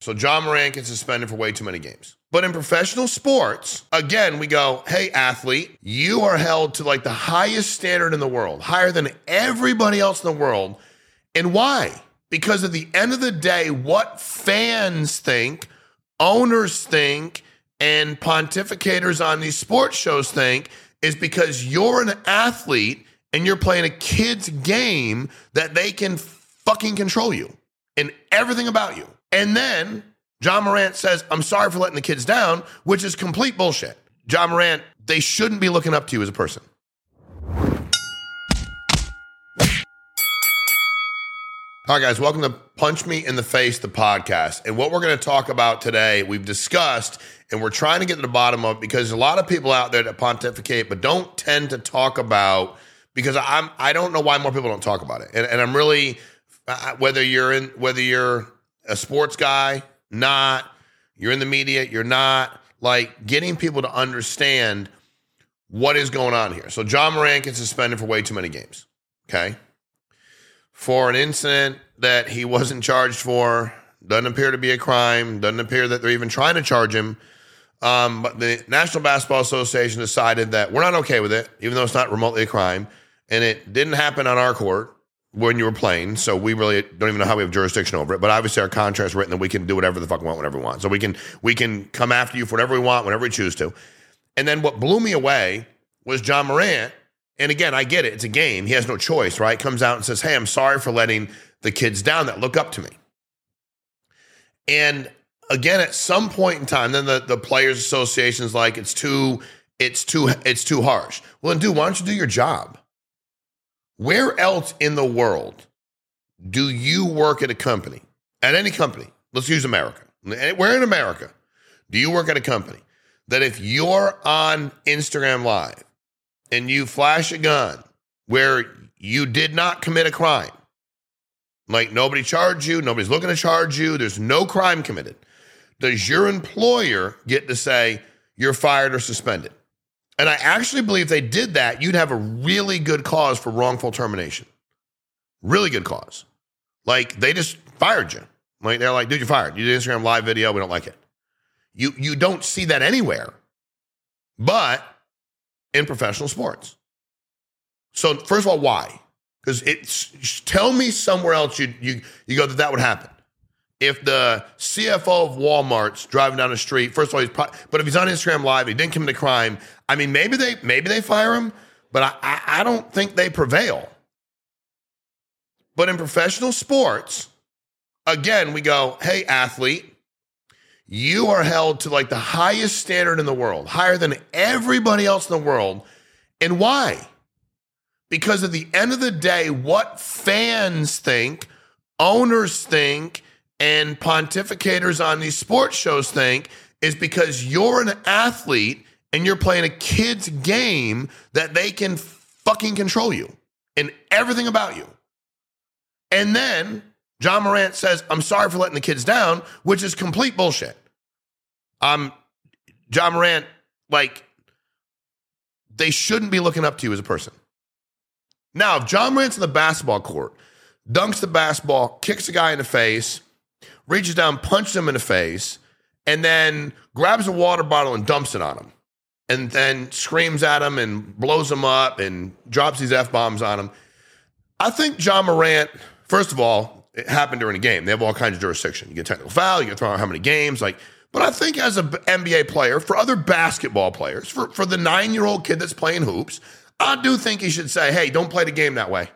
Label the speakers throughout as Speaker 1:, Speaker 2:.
Speaker 1: So Ja Morant gets suspended for way too many games. But in professional sports, again, we go, hey, athlete, you are held to like the highest standard in the world, higher than everybody else in the world. And why? Because at the end of the day, what fans think, owners think, and pontificators on these sports shows think is because you're an athlete and you're playing a kid's game that they can fucking control you and everything about you. And then Ja Morant says, I'm sorry for letting the kids down, which is complete bullshit. Ja Morant, they shouldn't be looking up to you as a person. All right, guys, welcome to Punch Me in the Face, the podcast. And what we're going to talk about today, we've discussed, and we're trying to get to the bottom of because a lot of people out there that pontificate, but don't tend to talk about because I'm I don't know why more people don't talk about it. And, and I'm really uh, whether you're in whether you're a sports guy, not you're in the media, you're not like getting people to understand what is going on here. So Ja Morant gets suspended for way too many games. Okay. For an incident that he wasn't charged for, doesn't appear to be a crime, doesn't appear that they're even trying to charge him. Um, but the National Basketball Association decided that we're not okay with it, even though it's not remotely a crime. And it didn't happen on our court when you were playing. So we really don't even know how we have jurisdiction over it. But obviously, our contract's written that we can do whatever the fuck we want, whenever we want. So we can we can come after you for whatever we want, whenever we choose to. And then what blew me away was Ja Morant. And again, I get it; it's a game. He has no choice, right? Comes out and says, "Hey, I'm sorry for letting the kids down that look up to me." And again, at some point in time, then the the players' association's like, "It's too." It's too it's too harsh. Well, then, dude, why don't you do your job? Where else in the world do you work at a company? At any company, let's use America. Eh, where in America do you work at a company that if you're on Instagram Live and you flash a gun where you did not commit a crime, like nobody charged you, nobody's looking to charge you, there's no crime committed, does your employer get to say you're fired or suspended? And I actually believe they did that, you'd have a really good cause for wrongful termination. Really good cause. Like they just fired you. Like they're like, dude, you're fired. You did Instagram live video. We don't like it. You you don't see that anywhere, but in professional sports. So first of all, why? Because it's tell me somewhere else you you you go that that would happen if the CFO of Walmart's driving down the street, first of all, he's but if he's on Instagram Live, he didn't commit a crime. I mean, maybe they maybe they fire him, but I, I, I don't think they prevail. But in professional sports, again, we go, hey, athlete, you are held to like the highest standard in the world, higher than everybody else in the world. And why? Because at the end of the day, what fans think, owners think, and pontificators on these sports shows think is because you're an athlete and you're playing a kid's game that they can fucking control you and everything about you. And then Ja Morant says, I'm sorry for letting the kids down, which is complete bullshit. Um, Ja Morant, like, they shouldn't be looking up to you as a person. Now, if Ja Morant's in the basketball court, dunks the basketball, kicks a guy in the face, reaches down, punches him in the face, and then grabs a water bottle and dumps it on him. And then screams at him and blows him up and drops these F bombs on him. I think Ja Morant, first of all, it happened during a game. They have all kinds of jurisdiction. You get technical foul, you get thrown out how many games. Like, but I think as an NBA player, for other basketball players, for, for the nine year old kid that's playing hoops, I do think he should say, hey, don't play the game that way.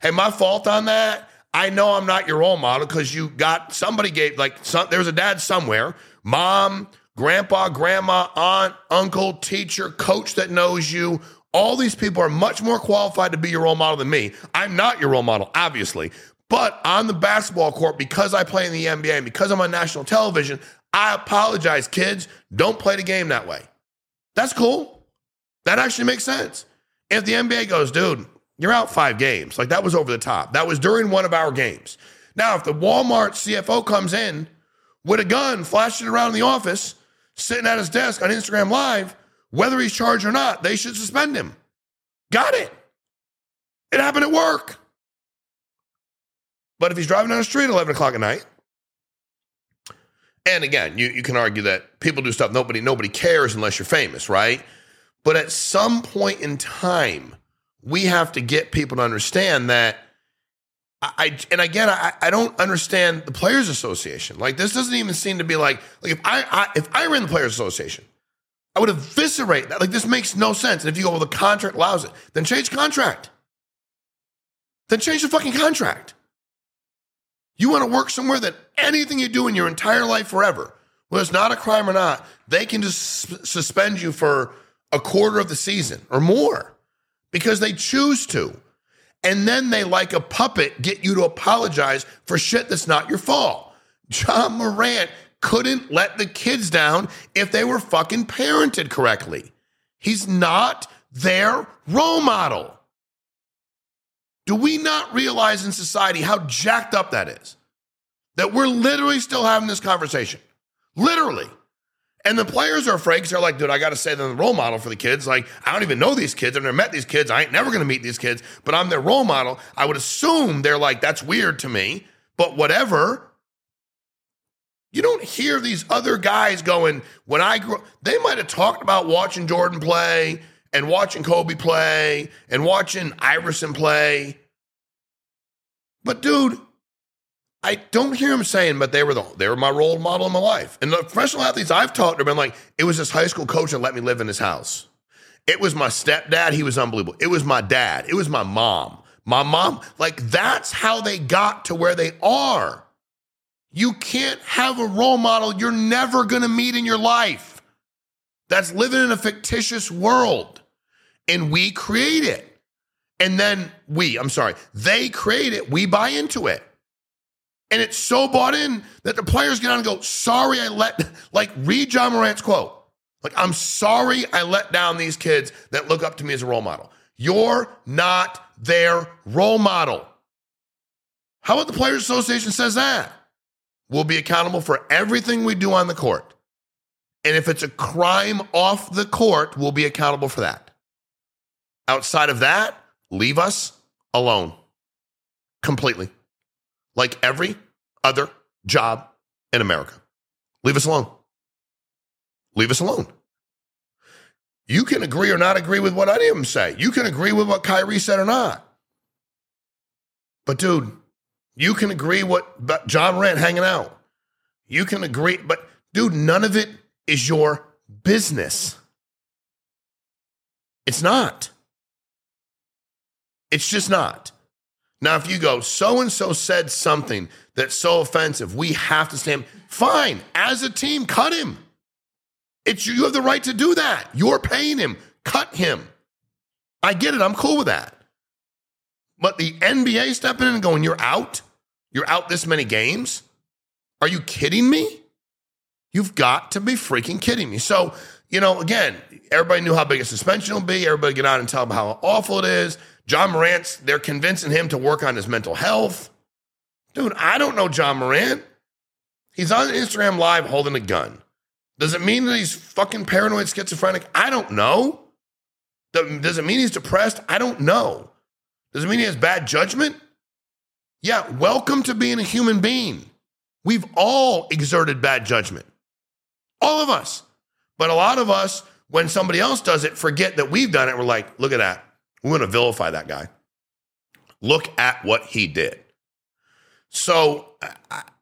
Speaker 1: Hey, my fault on that. I know I'm not your role model because you got somebody gave like some, there's a dad somewhere, mom, grandpa, grandma, aunt, uncle, teacher, coach that knows you. All these people are much more qualified to be your role model than me. I'm not your role model, obviously. But on the basketball court, because I play in the NBA and because I'm on national television, I apologize, kids. Don't play the game that way. That's cool. That actually makes sense. If the NBA goes, dude, you're out five games. Like that was over the top. That was during one of our games. Now, if the Walmart CFO comes in with a gun, flashing around in the office, sitting at his desk on Instagram Live, whether he's charged or not, they should suspend him. Got it. It happened at work. But if he's driving down the street at 11 o'clock at night, And again, you, you can argue that people do stuff nobody nobody cares unless you're famous, right? But at some point in time, we have to get people to understand that I, and again, I, I don't understand the players association. Like this doesn't even seem to be like like if I, I if I ran the players association, I would eviscerate that. Like this makes no sense. And if you go, well, the contract allows it, then change contract. Then change the fucking contract. You want to work somewhere that anything you do in your entire life forever, whether it's not a crime or not, they can just suspend you for a quarter of the season or more because they choose to. And then they, like a puppet, get you to apologize for shit that's not your fault. Ja Morant couldn't let the kids down if they were fucking parented correctly. He's not their role model. Do we not realize in society how jacked up that is? That we're literally still having this conversation. Literally. And the players are afraid because they're like, dude, I got to say they're the role model for the kids. Like, I don't even know these kids. I've never met these kids. I ain't never going to meet these kids, but I'm their role model. I would assume they're like, that's weird to me, but whatever. You don't hear these other guys going, when I grew they might have talked about watching Jordan play and watching Kobe play and watching Iverson play. But dude, I don't hear him saying, but they were the they were my role model in my life. And the professional athletes I've talked to have been like, it was this high school coach that let me live in his house. It was my stepdad, he was unbelievable. It was my dad, it was my mom. My mom, like that's how they got to where they are. You can't have a role model you're never gonna meet in your life. That's living in a fictitious world. And we create it. And then we, I'm sorry, they create it, we buy into it. And it's so bought in that the players get on and go, sorry, I let, like, read Ja Morant's quote. Like, I'm sorry I let down these kids that look up to me as a role model. You're not their role model. How about the Players Association says that? We'll be accountable for everything we do on the court. And if it's a crime off the court, we'll be accountable for that. Outside of that, leave us alone completely like every other job in America. Leave us alone. Leave us alone. You can agree or not agree with what any of them say. You can agree with what Kyrie said or not. But dude, you can agree what Ja Morant hanging out. You can agree, but dude, none of it is your business. It's not. It's just not. Now, if you go, so and so said something that's so offensive, we have to stand. Fine, as a team, cut him. It's you have the right to do that. You're paying him. Cut him. I get it. I'm cool with that. But the NBA stepping in and going, you're out? You're out this many games? Are you kidding me? You've got to be freaking kidding me. So, you know, again, everybody knew how big a suspension will be. Everybody get out and tell them how awful it is. Ja Morant's, they're convincing him to work on his mental health. Dude, I don't know Ja Morant. He's on Instagram Live holding a gun. Does it mean that he's fucking paranoid schizophrenic? I don't know. Does it mean he's depressed? I don't know. Does it mean he has bad judgment? Yeah, welcome to being a human being. We've all exerted bad judgment. All of us. But a lot of us, when somebody else does it, forget that we've done it. We're like, look at that. We want to vilify that guy. Look at what he did. So,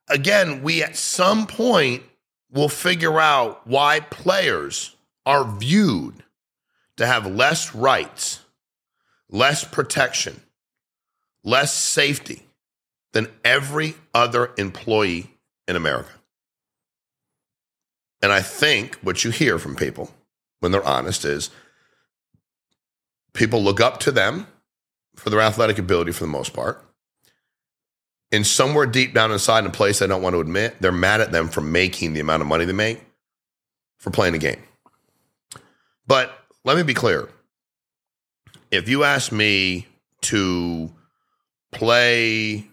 Speaker 1: again, we at some point will figure out why players are viewed to have less rights, less protection, less safety than every other employee in America. And I think what you hear from people when they're honest is people look up to them for their athletic ability for the most part. And somewhere deep down inside, in a place they don't want to admit, they're mad at them for making the amount of money they make for playing the game. But let me be clear. If you ask me to play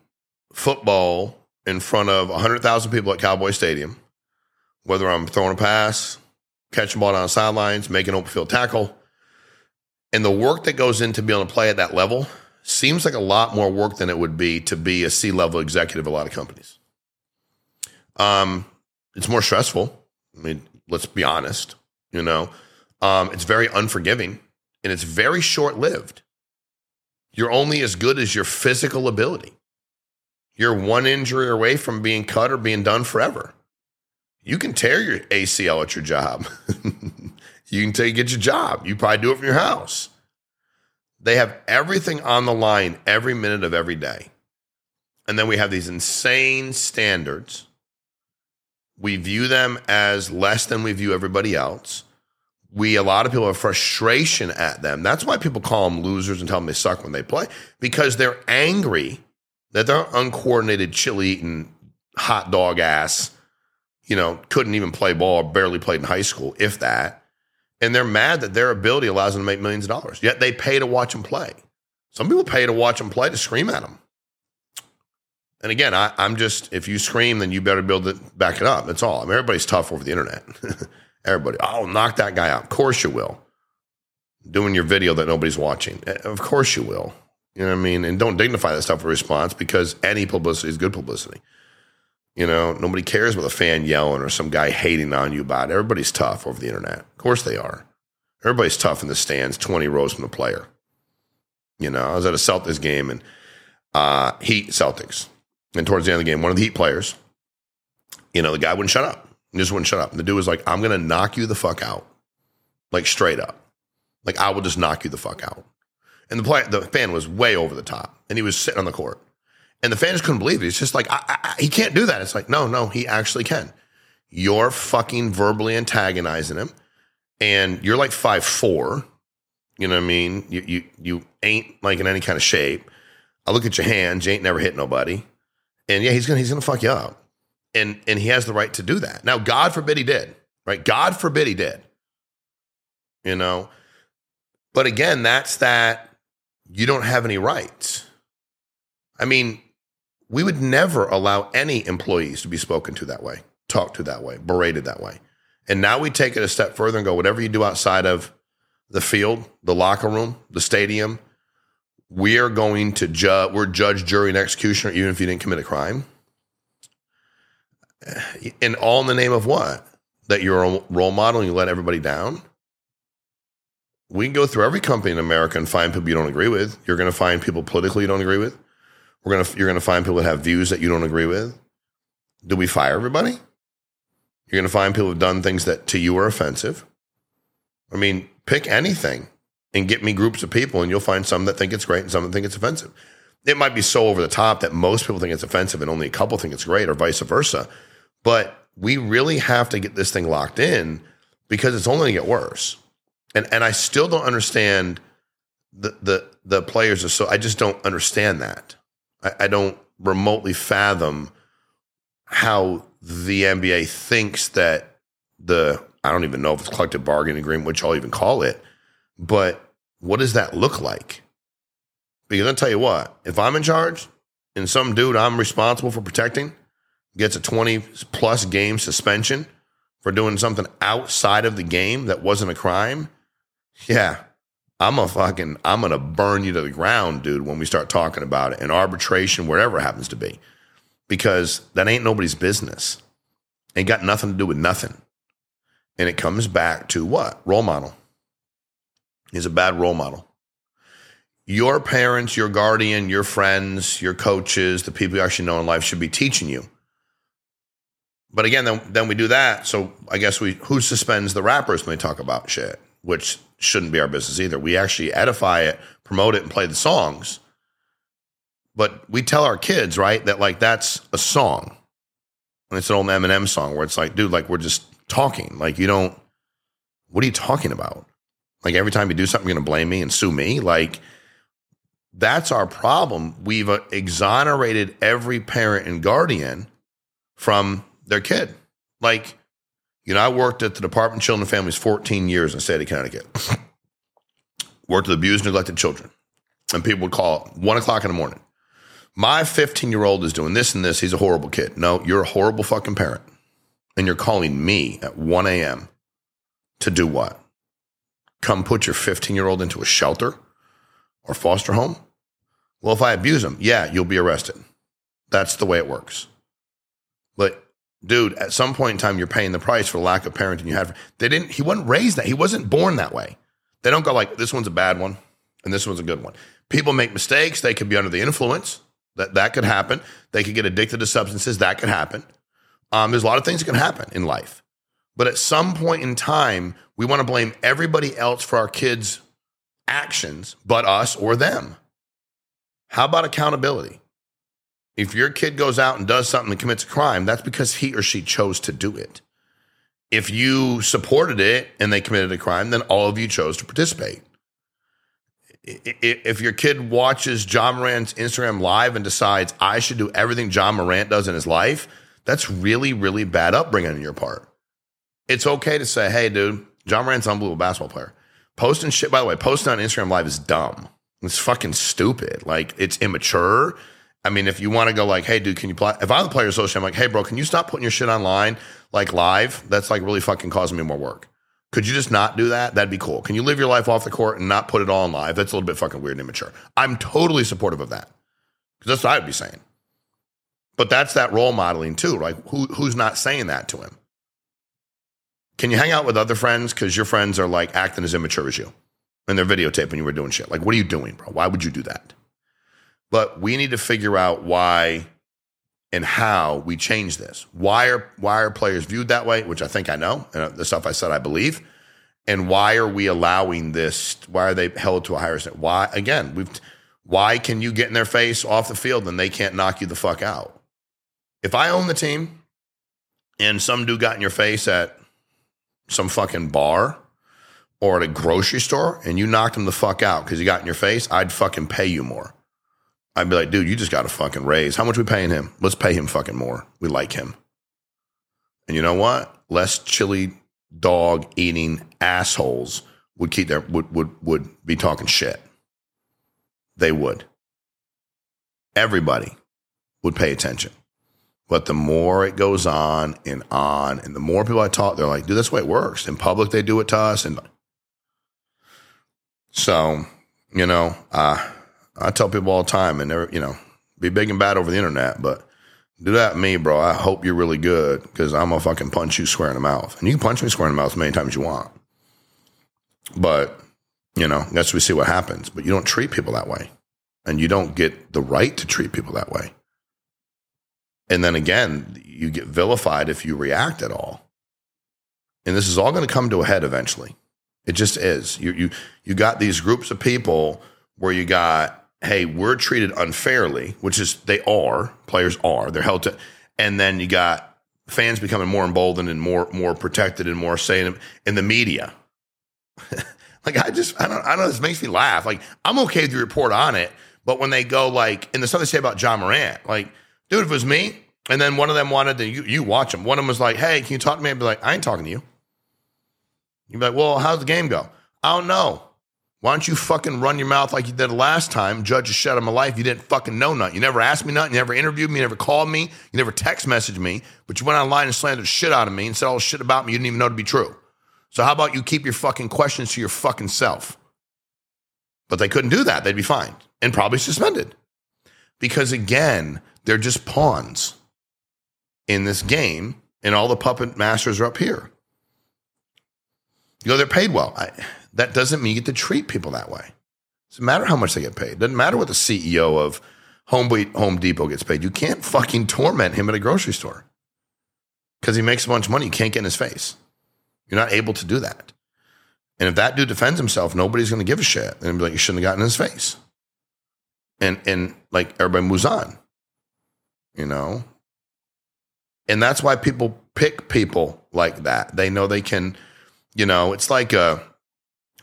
Speaker 1: football in front of 100,000 people at Cowboy Stadium, whether I'm throwing a pass, catching ball down the sidelines, making open field tackle, and the work that goes into being able to play at that level seems like a lot more work than it would be to be a C level executive at a lot of companies. Um, it's more stressful. I mean, let's be honest. You know, um, it's very unforgiving and it's very short lived. You're only as good as your physical ability. You're one injury away from being cut or being done forever. You can tear your ACL at your job. you can take get your job. You probably do it from your house. They have everything on the line every minute of every day. And then we have these insane standards. We view them as less than we view everybody else. We, a lot of people have frustration at them. That's why people call them losers and tell them they suck when they play because they're angry that they're uncoordinated, chili eating, hot dog ass, you know, couldn't even play ball, barely played in high school, if that. And they're mad that their ability allows them to make millions of dollars. Yet they pay to watch them play. Some people pay to watch them play to scream at them. And again, I, am just if you scream, then you better build it, back it up. That's all. I mean, everybody's tough over the internet. Everybody, I'll oh, knock that guy out. Of course you will. Doing your video that nobody's watching. Eh, of course you will. You know what I mean? And don't dignify that stuff with response because any publicity is good publicity. You know, nobody cares about a fan yelling or some guy hating on you about it. Everybody's tough over the internet. Of course they are. Everybody's tough in the stands, 20 rows from the player. You know, I was at a Celtics game and uh, Heat Celtics. And towards the end of the game, one of the Heat players, you know, the guy wouldn't shut up. He just wouldn't shut up. And the dude was like, I'm going to knock you the fuck out. Like straight up. Like, I will just knock you the fuck out. And the play, the fan was way over the top. And he was sitting on the court. And the fans couldn't believe it. It's just like, I, I, he can't do that. It's like, no, no, he actually can. You're fucking verbally antagonizing him. And you're like five four. You know what I mean? You, you, you ain't like in any kind of shape. I look at your hands. You ain't never hit nobody. And yeah, he's gonna he's gonna fuck you up. And and he has the right to do that. Now, God forbid he did. Right? God forbid he did. You know. But again, that's that you don't have any rights. I mean, we would never allow any employees to be spoken to that way, talked to that way, berated that way. And now we take it a step further and go, whatever you do outside of the field, the locker room, the stadium, we are going to judge, we're judge, jury, and executioner, even if you didn't commit a crime. Eh, and all in the name of what? That you're a role model and you let everybody down? We can go through every company in America and find people you don't agree with. You're going to find people politically you don't agree with. We're gonna you're gonna find people that have views that you don't agree with. Do we fire everybody? You're gonna find people who've done things that to you are offensive. I mean, pick anything and get me groups of people, and you'll find some that think it's great and some that think it's offensive. It might be so over the top that most people think it's offensive and only a couple think it's great, or vice versa. But we really have to get this thing locked in because it's only going to get worse. And and I still don't understand the the the players are so I just don't understand that. I, I don't remotely fathom how the NBA thinks that the I don't even know if it's collective bargaining agreement, which I'll even call it, but what does that look like? Because I'll tell you what, if I'm in charge and some dude I'm responsible for protecting gets a 20 plus game suspension for doing something outside of the game that wasn't a crime, yeah, I'm a fucking, I'm to burn you to the ground, dude, when we start talking about it in arbitration, wherever it happens to be, because that ain't nobody's business. Ain't got nothing to do with nothing. And it comes back to what? Role model. He's a bad role model. Your parents, your guardian, your friends, your coaches, the people you actually know in life should be teaching you. But again, then, then we do that. So I guess we who suspends the rappers when they talk about shit? which shouldn't be our business either. We actually edify it, promote it, and play the songs. But we tell our kids, right, that like that's a song. And it's an old Eminem song where it's like, dude, like we're just talking. Like you don't, what are you talking about? Like every time you do something, you're going to blame me and sue me. Like that's our problem. We've uh, exonerated every parent and guardian from their kid. Like you know, I worked at the Department of Children and Families 14 years in the state of Connecticut. worked with abused, neglected children. And people would call one o'clock in the morning. My 15 year old is doing this and this. He's a horrible kid. No, you're a horrible fucking parent. And you're calling me at 1 a.m. to do what? Come put your 15 year old into a shelter or foster home? Well, if I abuse him, yeah, you'll be arrested. That's the way it works. But dude, at some point in time, you're paying the price for lack of parenting you had. They didn't. He wasn't raised that. He wasn't born that way. They don't go like this one's a bad one and this one's a good one. People make mistakes. They could be under the influence. That that could happen. They could get addicted to substances. That could happen. Um, there's a lot of things that can happen in life. But at some point in time, we want to blame everybody else for our kids' actions, but us or them. How about accountability? If your kid goes out and does something and commits a crime, that's because he or she chose to do it. If you supported it and they committed a crime, then all of you chose to participate. If your kid watches Ja Morant's Instagram live and decides I should do everything Ja Morant does in his life, that's really, really bad upbringing on your part. It's okay to say, hey, dude, Ja Morant's an unbelievable basketball player. Posting shit, by the way, posting on Instagram live is dumb. It's fucking stupid. Like, it's immature I mean, if you want to go like, hey, dude, can you play? If I'm the player association, I'm like, hey, bro, can you stop putting your shit online like live? That's like really fucking causing me more work. Could you just not do that? That'd be cool. Can you live your life off the court and not put it all on live? That's a little bit fucking weird and immature. I'm totally supportive of that because that's what I'd be saying. But that's that role modeling too. Like, who, who's not saying that to him? Can you hang out with other friends because your friends are like acting as immature as you and they're videotaping you were doing shit? Like, what are you doing, bro? Why would you do that? But we need to figure out why and how we change this. Why are why are players viewed that way? Which I think I know, and the stuff I said I believe. And why are we allowing this? Why are they held to a higher standard? Why again? We've why can you get in their face off the field and they can't knock you the fuck out? If I own the team and some dude got in your face at some fucking bar or at a grocery store and you knocked him the fuck out because he got in your face, I'd fucking pay you more. I'd be like, dude, you just got to fucking raise. How much we paying him? Let's pay him fucking more. We like him. And you know what? Less chili dog eating assholes would keep their would would would be talking shit. They would. Everybody would pay attention. But the more it goes on and on, and the more people I talk, they're like, dude, that's the way it works. In public, they do it to us. And so, you know, uh, I tell people all the time, and they're, you know, be big and bad over the internet, but do that me, bro. I hope you're really good because I'm gonna fucking punch you square in the mouth. And you can punch me square in the mouth as many times as you want. But, you know, that's we see what happens. But you don't treat people that way. And you don't get the right to treat people that way. And then again, you get vilified if you react at all. And this is all going to come to a head eventually. It just is. You you you got these groups of people where you got hey, we're treated unfairly, which is they are, players are, they're held to, and then you got fans becoming more emboldened and more more protected and more saying in the media. like I just I don't I don't know this makes me laugh. Like I'm okay with the report on it, but when they go like and the stuff they say about Ja Morant, like dude, if it was me, and then one of them wanted to you you watch them. One of them was like, hey, can you talk to me? I'd be like, I ain't talking to you. You'd be like, well, how's the game go? I don't know. Why don't you fucking run your mouth like you did last time? Judge a shit out of my life. You didn't fucking know nothing. You never asked me nothing. You never interviewed me. You never called me. You never text messaged me. But you went online and slandered shit out of me and said all the shit about me you didn't even know to be true. So how about you keep your fucking questions to your fucking self? But they couldn't do that. They'd be fined and probably suspended. Because again, they're just pawns in this game, and all the puppet masters are up here. You know, they're paid well. I, that doesn't mean you get to treat people that way. It doesn't matter how much they get paid. Doesn't matter what the CEO of Home, Home Depot gets paid. You can't fucking torment him at a grocery store because he makes a bunch of money. You can't get in his face. You're not able to do that. And if that dude defends himself, nobody's going to give a shit. And be like, you shouldn't have gotten in his face. And and like everybody moves on, you know. And that's why people pick people like that. They know they can, you know. It's like a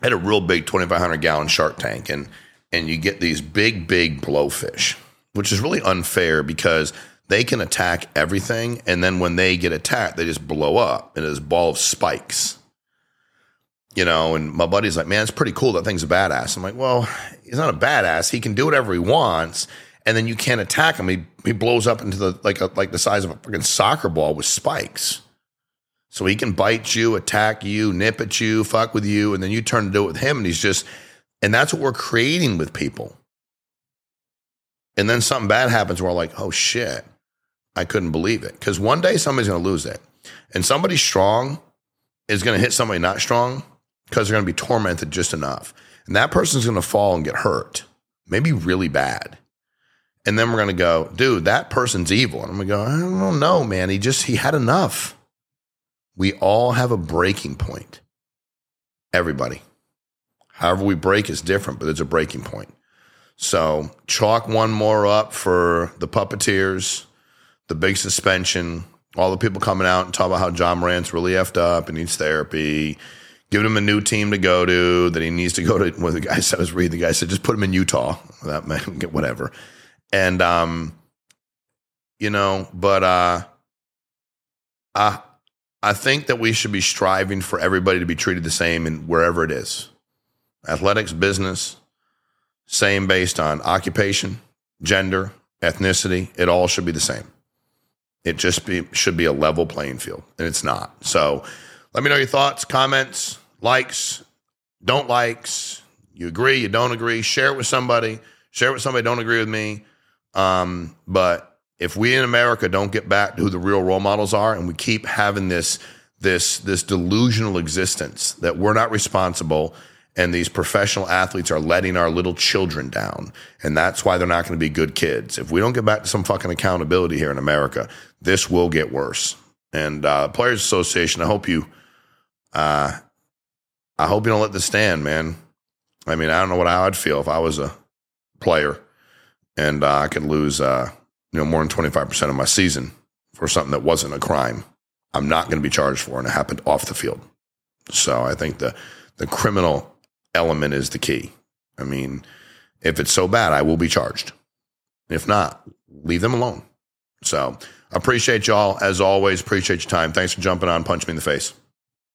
Speaker 1: had a real big 2,500 gallon shark tank, and and you get these big, big blowfish, which is really unfair because they can attack everything, and then when they get attacked, they just blow up and it's ball of spikes. You know, and my buddy's like, "Man, it's pretty cool. That thing's a badass." I'm like, "Well, he's not a badass. He can do whatever he wants." and then you can't attack him. He he blows up into the like a, like the size of a freaking soccer ball with spikes. So he can bite you, attack you, nip at you, fuck with you, and then you turn to do it with him. And he's just, and that's what we're creating with people. And then something bad happens. We're like, oh shit, I couldn't believe it because one day somebody's going to lose it. And somebody strong is going to hit somebody not strong because they're going to be tormented just enough. And that person's going to fall and get hurt, maybe really bad. And then we're going to go, dude, that person's evil. And I'm going to go, I don't know, man. He just, he had enough. We all have a breaking point. Everybody. However, we break is different, but it's a breaking point. So chalk one more up for the puppeteers, the big suspension, all the people coming out and talk about how Ja Morant's really effed up and needs therapy, giving him a new team to go to that he needs to go to. Well, the guy said, I was reading, the guy said, just put him in Utah. That man, get whatever. And, um, you know, but, uh, I, I think that we should be striving for everybody to be treated the same in wherever it is. Athletics, business, same based on occupation, gender, ethnicity. It all should be the same. It just be should be a level playing field, and it's not. So, let me know your thoughts, comments, likes, don't likes. You agree, you don't agree. Share it with somebody. Share it with somebody. Don't agree with me. Um, but if we in America don't get back to who the real role models are, and we keep having this this this delusional existence that we're not responsible and these professional athletes are letting our little children down. And that's why they're not going to be good kids. If we don't get back to some fucking accountability here in America, this will get worse. And uh, Players Association, I hope you, uh, I hope you don't let this stand, man. I mean, I don't know what I'd feel if I was a player and uh, I could lose, uh, you know, more than twenty five percent of my season for something that wasn't a crime. I'm not going to be charged for, and it happened off the field. So I think the the criminal element is the key. I mean, if it's so bad, I will be charged. If not, leave them alone. So appreciate y'all as always. Appreciate your time. Thanks for jumping on. Punch me in the face.